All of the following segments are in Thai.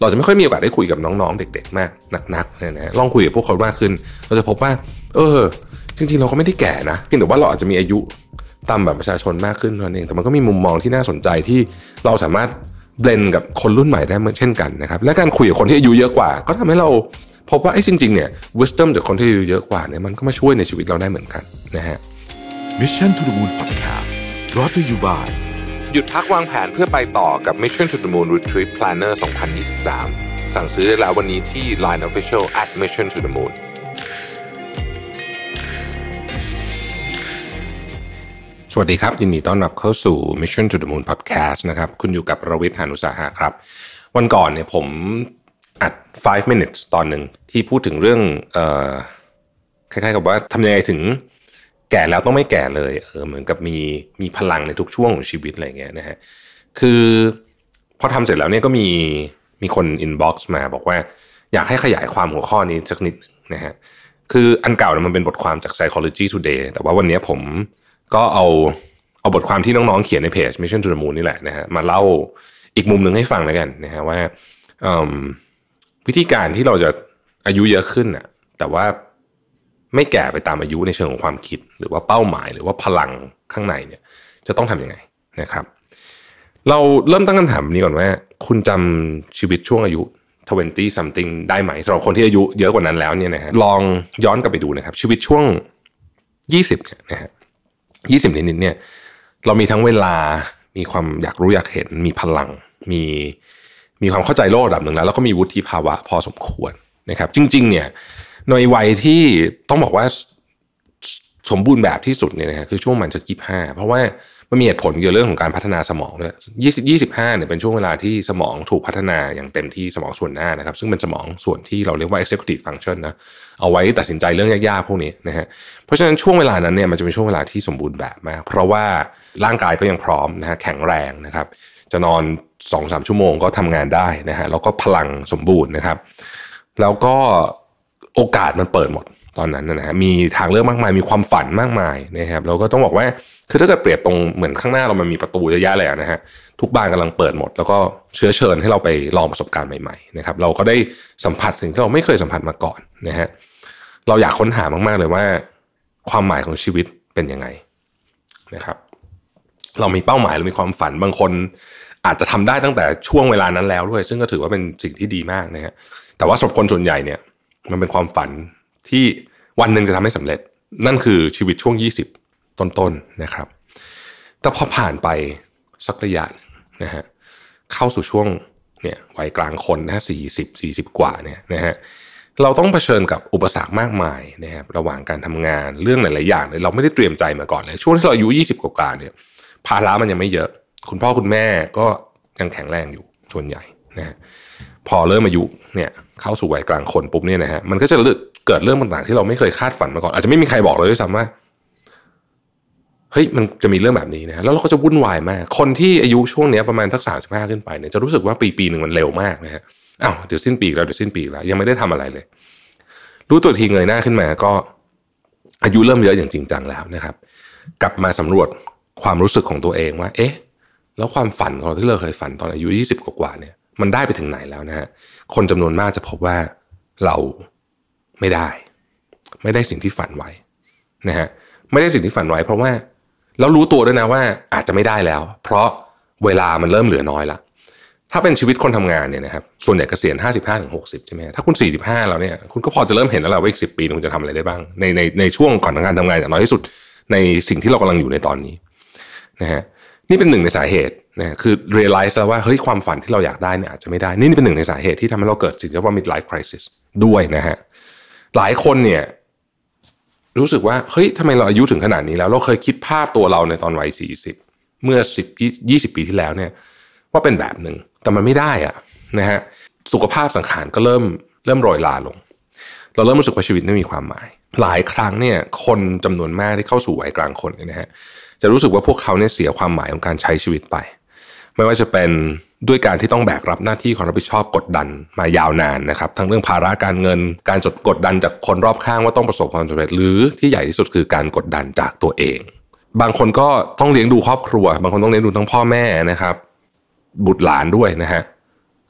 เราจะไม่ค่อยมีโอกาสได้คุยกับน้องๆ เด็ก ๆ มากนักๆเนี่ยนะลองคุยกับพวกเขามากขึ้น เราจะพบว่า เออ จริง ๆ เราก็ไม่ได้แก่นะเพียงแต่ว่าเราอาจจะมีอายุตามแบบประชาชนมากขึ้นเท่านั้นเองแต่มันก็มีมุมมองที่น่าสนใจที่เราสามารถเบลนกับคนรุ่นใหม่ได้เหมือนเช่นกันนะครับและการคุยกับคนที่อายุเยอะกว่า ก็ทำให้เราพบว่าไอ้จริงๆเนี่ย wisdom จากคนที่อายุเยอะกว่าเนี่ยมันก็มาช่วยในชีวิตเราได้เหมือนกันนะฮะ Mission to the Moon Podcast brought to you by หยุดพักวางแผนเพื่อไปต่อกับ Mission to the Moon Retreat Planner 2023 สั่งซื้อได้แล้ววันนี้ที่ Line Official at Mission to the Moon สวัสดีครับ ยินดีต้อนรับเข้าสู่ Mission to the Moon Podcast นะครับ คุณอยู่กับรวิทยานุสาหะครับ วันก่อนเนี่ยผมอัด 5 minutes ตอนหนึ่งที่พูดถึงเรื่องออคล้ายๆกับว่าทำยังไงถึง แก่แล้วต้องไม่แก่เลยเออเหมือนกับมีมีพลังในทุกช่วงของชีวิตอะไรเงี้ยนะฮะคือพอทำเสร็จแล้วเนี่ยก็มีมีคน inbox มาบอกว่า อยากให้ขยายความหัวข้อนี้สักนิดนะฮะคืออันเก่าเนี่ยมันเป็นบทความจาก Psychology Today แต่ว่าวันนี้ผมก็เอาเอาบทความที่น้องๆเขียนในเพจ Mission to the Moon นี่แหละนะฮะมาเล่าอีกมุมหนึ่งให้ฟังแล้วกันนะฮะว่าวิธีการที่เราจะอายุเยอะขึ้นอะแต่ว่า ไม่แก่ไปตามอายุในเชิงของความคิด หรือว่าเป้าหมายหรือว่าพลังข้างในเนี่ย จะต้องทำยังไงนะครับ เราเริ่มตั้งคำถามนี้ก่อนว่า คุณจำชีวิตช่วงอายุ20 something ได้ไหมสำหรับคนที่อายุเยอะกว่านั้นแล้วเนี่ยนะฮะลองย้อนกลับไปดูนะครับ ชีวิตช่วง 20เนี่ยนะฮะ20 นิดๆเนี่ย เรามีทั้งเวลา มีความอยากรู้อยากเห็น มีพลัง มีมีความเข้าใจโลกระดับหนึ่งแล้ว แล้วก็มีวุฒิภาวะพอสมควรนะครับ จริง ๆ เนี่ย ในวัยที่ต้องบอกว่าสมบูรณ์แบบที่สุดเนี่ยนะฮะคือช่วงมันจะยี่ห้าเพราะว่ามันมีเหตุผลเกี่ยวเรื่องของการพัฒนาสมองด้วยยี่สิบยี่สิบห้าเนี่ยเป็นช่วงเวลาที่สมองถูกพัฒนาอย่างเต็มที่สมองส่วนหน้านะครับ ซึ่งเป็นสมองส่วนที่เราเรียกว่า executive function นะเอาไว้ตัดสินใจเรื่องยากๆพวกนี้นะฮะเพราะฉะนั้นช่วงเวลานั้นเนี่ยมันจะเป็นช่วงเวลาที่สมบูรณ์แบบมาก เพราะว่าร่างกายก็ยังพร้อมนะฮะแข็งแรงนะครับ จะนอนสองสามชั่วโมงก็ทำงานได้นะฮะแล้วก็พลังสมบูรณ์นะครับ แล้วก็ โอกาสมันเปิดหมดตอนนั้นนะฮะมีทางเลือกมากมายมีความฝันมากมายนะครับเราก็ต้องบอกว่าคือถ้าเกิดเปรียบตรงเหมือนข้างหน้าเรามันมีประตูเยอะแยะเลยนะฮะทุกบานกำลังเปิดหมด แล้วก็เชื้อเชิญให้เราไปลองประสบการณ์ใหม่ๆนะครับเราก็ได้สัมผัสสิ่งที่เราไม่เคยสัมผัสมาก่อนนะฮะเราอยากค้นหามากๆเลยว่า ความหมายของชีวิตเป็นยังไงนะครับ เรามีเป้าหมายเรามีความฝันบางคนอาจจะทำได้ตั้งแต่ช่วงเวลานั้นแล้วด้วย ซึ่งก็ถือว่าเป็นสิ่งที่ดีมากนะฮะแต่ว่าสำหรับคนส่วนใหญ่เนี่ย มันเป็นความฝันที่วันหนึ่งจะทำให้สำเร็จ นั่นคือชีวิตช่วง 20 ต้นๆนนะครับ แต่พอผ่านไปสักระยะนะฮะเข้าสู่ช่วงเนี่ยวัยกลางคนนะฮะสี่สิบสี่สิบกว่าเนี่ยนะฮะเราต้องเผชิญกับอุปสรรคมากมายนะครับระหว่างการทำงานเรื่องหลาย ๆ อย่างเลยเราไม่ได้เตรียมใจมาก่อนเลย ช่วงที่เราอายุ20กว่าเนี่ยภาระมันยังไม่เยอะ คุณพ่อคุณแม่ก็ยังแข็งแรงอยู่ส่วนใหญ่นะฮะ พอเริ่มอายุเนี่ยเข้าสู่วัยกลางคนปุ๊บเนี่ยนะฮะมันก็จะเกิดเรื่องต่างๆที่เราไม่เคยคาดฝันมาก่อน อาจจะไม่มีใครบอกเลยด้วยซ้ำว่าเฮ้ยมันจะมีเรื่องแบบนี้นะฮะแล้วเราก็จะวุ่นวายมาก คนที่อายุช่วงนี้ประมาณทักสามสิบห้าขึ้นไปเนี่ยจะรู้สึกว่าปีปีหนึ่งมันเร็วมากนะฮะอ้าวเดี๋ยวสิ้นปีแล้วเดี๋ยวสิ้นปีแล้ว ยังไม่ได้ทำอะไรเลย รู้ตัวทีเงยหน้าขึ้นมาก็อายุเริ่มเยอะอย่างจริงจังแล้วนะครับ กลับมาสำรวจความรู้สึกของตัวเองว่า เอ๊ะ แล้วความฝันของเราที่เราเคยฝันตอนอายุยี่สิบกว่าเนี่ย มันได้ไปถึงไหนแล้วนะฮะคนจำนวนมากจะพบว่าเราไม่ได้ ไม่ได้สิ่งที่ฝันไว้นะฮะไม่ได้สิ่งที่ฝันไว้ เพราะว่าแล้วรู้ตัวด้วยนะว่าอาจจะไม่ได้แล้ว เพราะเวลามันเริ่มเหลือน้อยละถ้าเป็นชีวิตคนทำงานเนี่ยนะครับส่วนใหญ่เกษียณห้าสิบห้าถึงหกสิบใช่ไหมถ้าคุณสี่สิบห้าแล้วเนี่ยคุณก็พอจะเริ่มเห็นแล้วแหละว่าอีกสิบปีคุณจะทำอะไรได้บ้าง ในในในช่วงก่อนทำงานทำงานอย่างน้อยที่สุด ในสิ่งที่เรากำลังอยู่ในตอนนี้นะฮะนี่เป็นหนึ่งในสาเหตุ นะคือ realize แล้วว่าเฮ้ยความฝันที่เราอยากได้เนี่ยอาจจะไม่ได้ นี่เป็นหนึ่งในสาเหตุที่ทำให้เราเกิดสิ่งที่เรียกว่า midlife crisis ด้วยนะฮะหลายคนเนี่ยรู้สึกว่าเฮ้ยทำไมเราอายุถึงขนาดนี้แล้ว เราเคยคิดภาพตัวเราในตอนวัยสี่สิบเมื่อสิบยี่สิบปีที่แล้วเนี่ยว่าเป็นแบบหนึ่งแต่มันไม่ได้อะนะฮะสุขภาพสังขารก็เริ่มเริ่มโรยลาลง เราเริ่มรู้สึกว่าชีวิตไม่มีความหมาย หลายครั้งเนี่ยคนจำนวนมากที่เข้าสู่วัยกลางคนเนี่ยนะฮะจะรู้สึกว่าพวกเขาเนี่ยเสียความหมายของการใช้ชีวิตไป ไม่ว่าจะเป็นด้วยการที่ต้องแบกรับหน้าที่ความรับผิดชอบกดดันมายาวนานนะครับทั้งเรื่องภาระการเงิน การจดกดดันจากคนรอบข้างว่าต้องประสบความสำเร็จ หรือที่ใหญ่ที่สุดคือการกดดันจากตัวเอง บางคนก็ต้องเลี้ยงดูครอบครัว บางคนต้องเลี้ยงดูทั้งพ่อแม่นะครับ บุตรหลานด้วยนะฮะ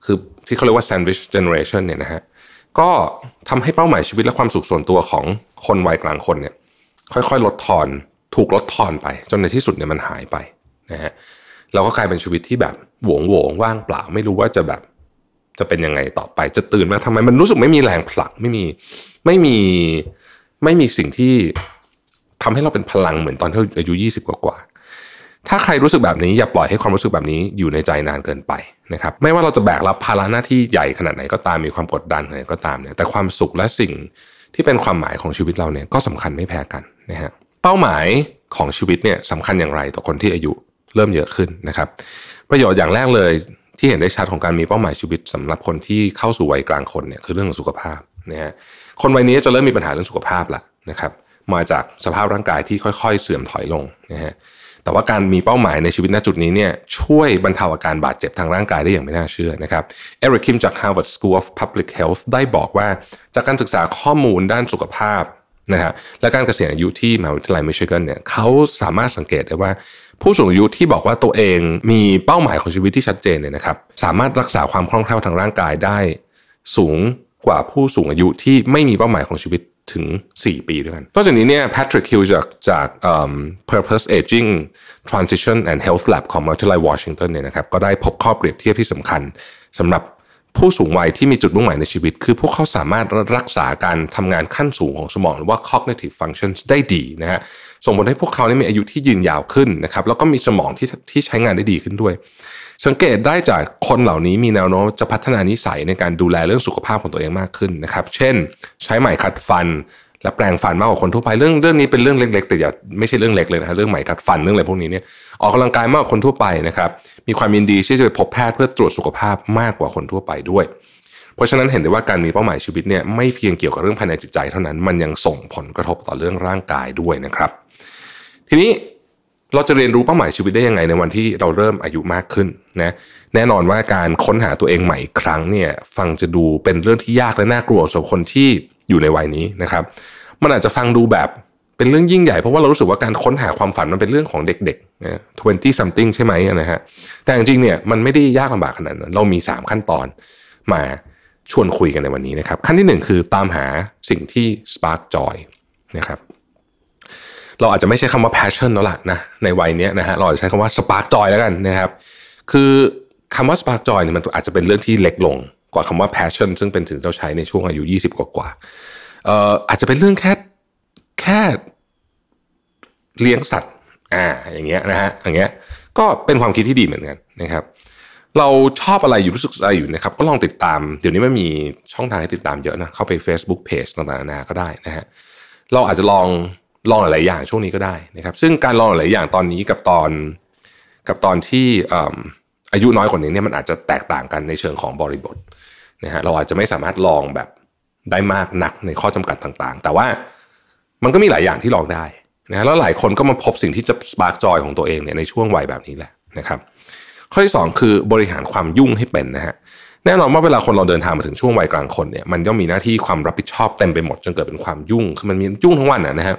คือที่เขาเรียกว่า sandwich generation เนี่ยนะฮะก็ทำให้เป้าหมายชีวิตและความสุขส่วนตัวของคนวัยกลางคนเนี่ยค่อยๆ ลดทอนถูกลดทอนไป จนในที่สุดเนี่ยมันหายไปนะฮะ เราก็กลายเป็นชีวิตที่แบบหวงหวงว่างเปล่าไม่รู้ว่าจะแบบจะเป็นยังไงต่อไปจะตื่นมาทำไมมันรู้สึกไม่มีแรงผลักไม่มีไม่มีไม่มีสิ่งที่ทำให้เราเป็นพลังเหมือนตอนที่อายุยี่สิบกว่าถ้าใครรู้สึกแบบนี้อย่าปล่อยให้ความรู้สึกแบบนี้อยู่ในใจนานเกินไปนะครับ ไม่ว่าเราจะแบกรับภาระหน้าที่ใหญ่ขนาดไหนก็ตามมีความกดดันอะไรก็ตามเนี่ยแต่ความสุขและสิ่งที่เป็นความหมายของชีวิตเราเนี่ยก็สำคัญไม่แพ้กันนะฮะเป้าหมายของชีวิตเนี่ยสำคัญอย่างไรต่อคนที่อายุ เริ่มเยอะขึ้นนะครับ ประโยชน์อย่างแรกเลยที่เห็นได้ชัดของการมีเป้าหมายชีวิตสำหรับคนที่เข้าสู่วัยกลางคนเนี่ยคือเรื่องของสุขภาพนะฮะคนวัยนี้จะเริ่มมีปัญหาเรื่องสุขภาพละนะครับ มาจากสภาพร่างกายที่ค่อยๆ เสื่อมถอยลงนะฮะแต่ว่าการมีเป้าหมายในชีวิตณจุดนี้เนี่ยช่วยบรรเทาอาการบาดเจ็บทางร่างกายได้อย่างไม่น่าเชื่อนะครับเอริกคิมจาก Harvard School of Public Health ได้บอกว่าจากการศึกษาข้อมูลด้านสุขภาพนะฮะและการเกษียณอายุที่มหาวิทยาลัยมิชิแกนเนี่ยเขาสามารถสังเกตได้ว่า ผู้สูงอายุที่บอกว่าตัวเองมีเป้าหมายของชีวิตที่ชัดเจนเนี่ยนะครับ สามารถรักษาความคล่องแคล่วทางร่างกายได้ สูงกว่าผู้สูงอายุที่ไม่มีเป้าหมายของชีวิตถึง 4 ปีด้วยกัน นอกจากนี้เนี่ยแพทริกฮิวจากจาก Purpose Aging Transition and Health Lab ของมหาวิทยาลัยวอชิงตันเนี่ยนะครับก็ได้พบข้อเปรียบเทียบที่สำคัญสำหรับ ผู้สูงวัยที่มีจุดมุ่งหมายในชีวิต คือพวกเขาสามารถรักษาการทำงานขั้นสูงของสมอง หรือว่า cognitive functions ได้ดีนะฮะส่งผลให้พวกเขามีอายุที่ยืนยาวขึ้นนะครับแล้วก็มีสมองที่ที่ใช้งานได้ดีขึ้นด้วย สังเกตได้จากคนเหล่านี้มีแนวโน้มจะพัฒนานิสัยในการดูแลเรื่องสุขภาพของตัวเองมากขึ้นนะครับ เช่น ใช้ไหมขัดฟัน และแปลงฟันมากกว่าคนทั่วไปเรื่องเรื่องนี้เป็นเรื่องเล็ก ๆ แต่อย่าไม่ใช่เรื่องเล็กเลยนะเรื่องไหมขัดฟันเรื่องอะไรพวกนี้เนี่ยออกกำลังกายมากกว่าคนทั่วไปนะครับมีความยินดีที่จะไปพบแพทย์เพื่อตรวจสุขภาพมากกว่าคนทั่วไปด้วย เพราะฉะนั้นเห็นได้ว่าการมีเป้าหมายชีวิตเนี่ยไม่เพียงเกี่ยวกับเรื่องภายในจิตใจเท่านั้นมันยังส่งผลกระทบต่อเรื่องร่างกายด้วยนะครับ ทีนี้เราจะเรียนรู้เป้าหมายชีวิตได้ยังไงในวันที่เราเริ่มอายุมากขึ้นนะแน่นอนว่าการค้นหาตัวเองใหม่ครั้งเนี่ยฟังจะดูเป็นเรื่องที่ยากและน่ากลัวสำหรับคนที่ อยู่ในวัยนี้นะครับ มันอาจจะฟังดูแบบเป็นเรื่องยิ่งใหญ่เพราะว่าเรารู้สึกว่าการค้นหาความฝันมันเป็นเรื่องของเด็กๆนะ twenty something ใช่ไหมนะฮะแต่จริงๆเนี่ยมันไม่ได้ยากลำบากขนาดนั้นเรามี 3 ขั้นตอนมาชวนคุยกันในวันนี้นะครับ ขั้นที่ 1 คือตามหาสิ่งที่ spark joy นะครับเราอาจจะไม่ใช้คำว่า passion แล้วล่ะนะในวัยนี้นะฮะเราจะใช้คำว่า spark joy แล้วกันนะครับ คือคำว่า spark joy เนี่ยมันอาจจะเป็นเรื่องที่เล็กลง กว่าคำว่า passion ซึ่งเป็นสิ่งที่เราใช้ในช่วงอายุ 20 กว่าเอ่ออาจจะเป็นเรื่องแค่แค่เลี้ยงสัตว์อ่าอย่างเงี้ยนะฮะอย่างเงี้ยก็เป็นความคิดที่ดีเหมือนกันนะครับ เราชอบอะไรอยู่รู้สึกอะไรอยู่นะครับ ก็ลองติดตาม เดี๋ยวนี้ไมันมีช่องทางให้ติดตามเยอะนะเข้าไป Facebook Page ต่างๆนานาก็ได้นะฮะเราอาจจะลองลองหลายอย่างช่วงนี้ก็ได้นะครับ ซึ่งการลองหลายอย่างตอนนี้กับตอนกับตอนที่อายุน้อยกว่านี้เนี่ยมันอาจจะแตกต่างกันในเชิงของบริบท นะฮะเราอาจจะไม่สามารถลองแบบได้มากนักในข้อจำกัดต่างๆ แต่ว่ามันก็มีหลายอย่างที่ลองได้นะแล้วหลายคนก็มาพบสิ่งที่จะสปาร์กจอยของตัวเองเนี่ยในช่วงวัยแบบนี้แหละนะครับข้อที่ 2 คือบริหารความยุ่งให้เป็นนะฮะแน่นอนว่าเวลาคนเราเดินทางมาถึงช่วงวัยกลางคนเนี่ยมันย่อมมีหน้าที่ความรับผิดชอบเต็มไปหมดจนเกิดเป็นความยุ่งคือมันมียุ่งทั้งวันนะฮะ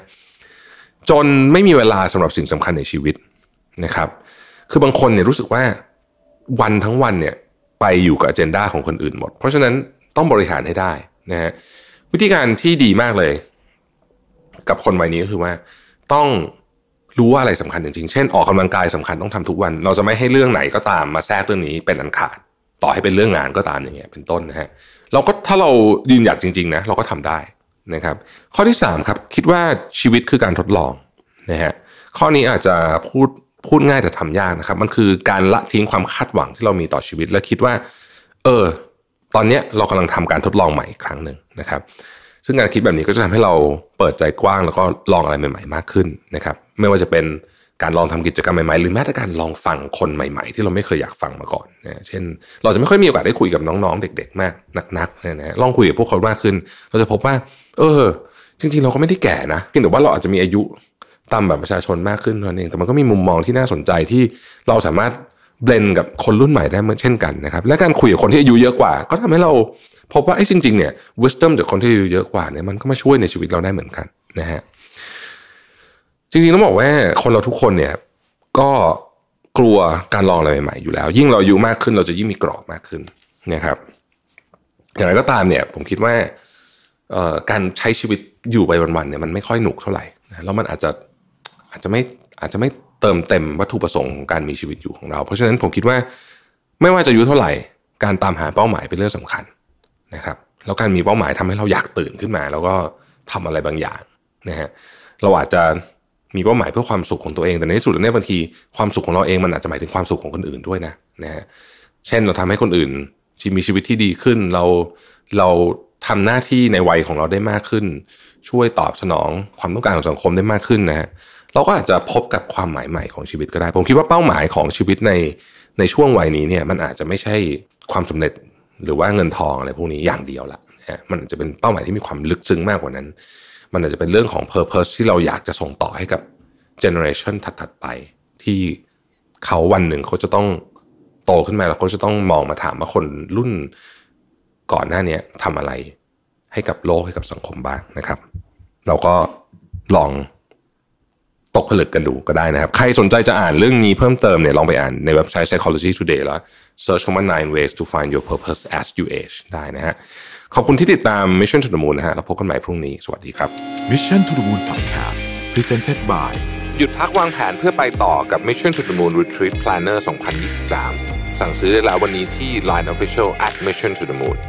จนไม่มีเวลาสำหรับสิ่งสำคัญในชีวิตนะครับ คือบางคนเนี่ยรู้สึกว่าวันทั้งวันเนี่ย ไปอยู่กับอเจนดาของคนอื่นหมด เพราะฉะนั้นต้องบริหารให้ได้นะฮะวิธีการที่ดีมากเลย กับคนวัยนี้ก็คือว่า ต้องรู้ว่าอะไรสำคัญจริงๆ เช่นออกกำลังกายสำคัญต้องทำทุกวัน เราจะไม่ให้เรื่องไหนก็ตามมาแทรกเรื่องนี้เป็นอันขาด ต่อให้เป็นเรื่องงานก็ตามอย่างเงี้ยเป็นต้นนะฮะเราก็ถ้าเรายืนหยัดจริงๆนะเราก็ทำได้นะครับ ข้อที่3ครับคิดว่าชีวิตคือการทดลองนะฮะข้อนี้อาจจะพูด พูดง่ายแต่ทำยากนะครับ มันคือการละทิ้งความคาดหวังที่เรามีต่อชีวิต และคิดว่า เออ ตอนนี้เรากำลังทำการทดลองใหม่อีกครั้งหนึ่งนะครับ ซึ่งการคิดแบบนี้ก็จะทำให้เราเปิดใจกว้างแล้วก็ลองอะไรใหม่ ๆ มากขึ้นนะครับ ไม่ว่าจะเป็นการลองทำกิจกรรมใหม่ๆ หรือแม้แต่การลองฟังคนใหม่ ๆ ที่เราไม่เคยอยากฟังมาก่อนนะเช่น เราจะไม่ค่อยมีโอกาสได้คุยกับน้องๆ เด็ก ๆ มากนักๆนะนะลองคุยกับพวกเขามากขึ้น เราจะพบว่า เออ จริง ๆ เราก็ไม่ได้แก่นะเพียงแต่ว่าเราอาจจะมีอายุ ตามแบบประชาชนมากขึ้นนั้นเอง แต่มันก็มีมุมมองที่น่าสนใจที่เราสามารถเบลนกับคนรุ่นใหม่ได้เหมือนเช่นกันนะครับ และการคุยกับคนที่อายุเยอะกว่า ก็ทำให้เราพบว่าไอ้จริงๆเนี่ย wisdom จากคนที่อายุเยอะกว่าเนี่ยมันก็มาช่วยในชีวิตเราได้เหมือนกันนะฮะจริงๆต้องบอกว่าคนเราทุกคนเนี่ยก็กลัวการลองอะไรใหม่ๆอยู่แล้ว ยิ่งเราอายุมากขึ้นเราจะยิ่งมีกรอบมากขึ้นนะครับ อย่างไรก็ตามเนี่ย ผมคิดว่าการใช้ชีวิตอยู่ไปวันๆเนี่ยมันไม่ค่อยหนุกเท่าไหร่นะแล้วมันอาจจะ อาจจะไม่อาจจะไม่เติมเต็มวัตถุประสงค์ของการมีชีวิตอยู่ของเรา เพราะฉะนั้นผมคิดว่าไม่ว่าจะอายุเท่าไหร่ การตามหาเป้าหมายเป็นเรื่องสำคัญนะครับ แล้วการมีเป้าหมายทำให้เราอยากตื่นขึ้นมา แล้วก็ทำอะไรบางอย่างนะฮะเราอาจจะมีเป้าหมายเพื่อความสุขของตัวเองแต่ในที่สุดแล้วเนี่ยบางทีความสุขของเราเองมันอาจจะหมายถึงความสุขของคนอื่นด้วยนะนะฮะเช่นเราทำให้คนอื่นที่มีชีวิตที่ดีขึ้น เราเราทำหน้าที่ในวัยของเราได้มากขึ้น ช่วยตอบสนองความต้องการของสังคมได้มากขึ้นนะฮะ เราก็อาจจะพบกับความหมายใหม่ของชีวิตก็ได้ ผมคิดว่าเป้าหมายของชีวิตในในช่วงวัยนี้เนี่ยมันอาจจะไม่ใช่ความสำเร็จหรือว่าเงินทองอะไรพวกนี้อย่างเดียวละฮะมันอาจะเป็นเป้าหมายที่มีความลึกซึ้งมากกว่านั้น มันอาจจะเป็นเรื่องของ Purpose ที่เราอยากจะส่งต่อให้กับเจเนอเรชันถัดๆไป ที่เขาวันหนึ่งเขาจะต้องโตขึ้นมาแล้วเขาจะต้องมองมาถามว่าคนรุ่นก่อนหน้านี้ทำอะไรให้กับโลกให้กับสังคมบ้างนะครับ เราก็ลอง ตกผลึกกันดูก็ได้นะครับ ใครสนใจจะอ่านเรื่องนี้เพิ่มเติมเนี่ยลองไปอ่านในเว็บไซต์ Psychology Today แล้ว search คำว่า nine ways to find your purpose as you age ได้นะฮะขอบคุณที่ติดตาม Mission to the Moon นะฮะเราพบกันใหม่พรุ่งนี้ สวัสดีครับ Mission to the Moon Podcast Presented by หยุดพักวางแผนเพื่อไปต่อกับ Mission to the Moon Retreat Planner 2023 สั่งซื้อได้แล้ววันนี้ที่ Line Official at Mission to the Moon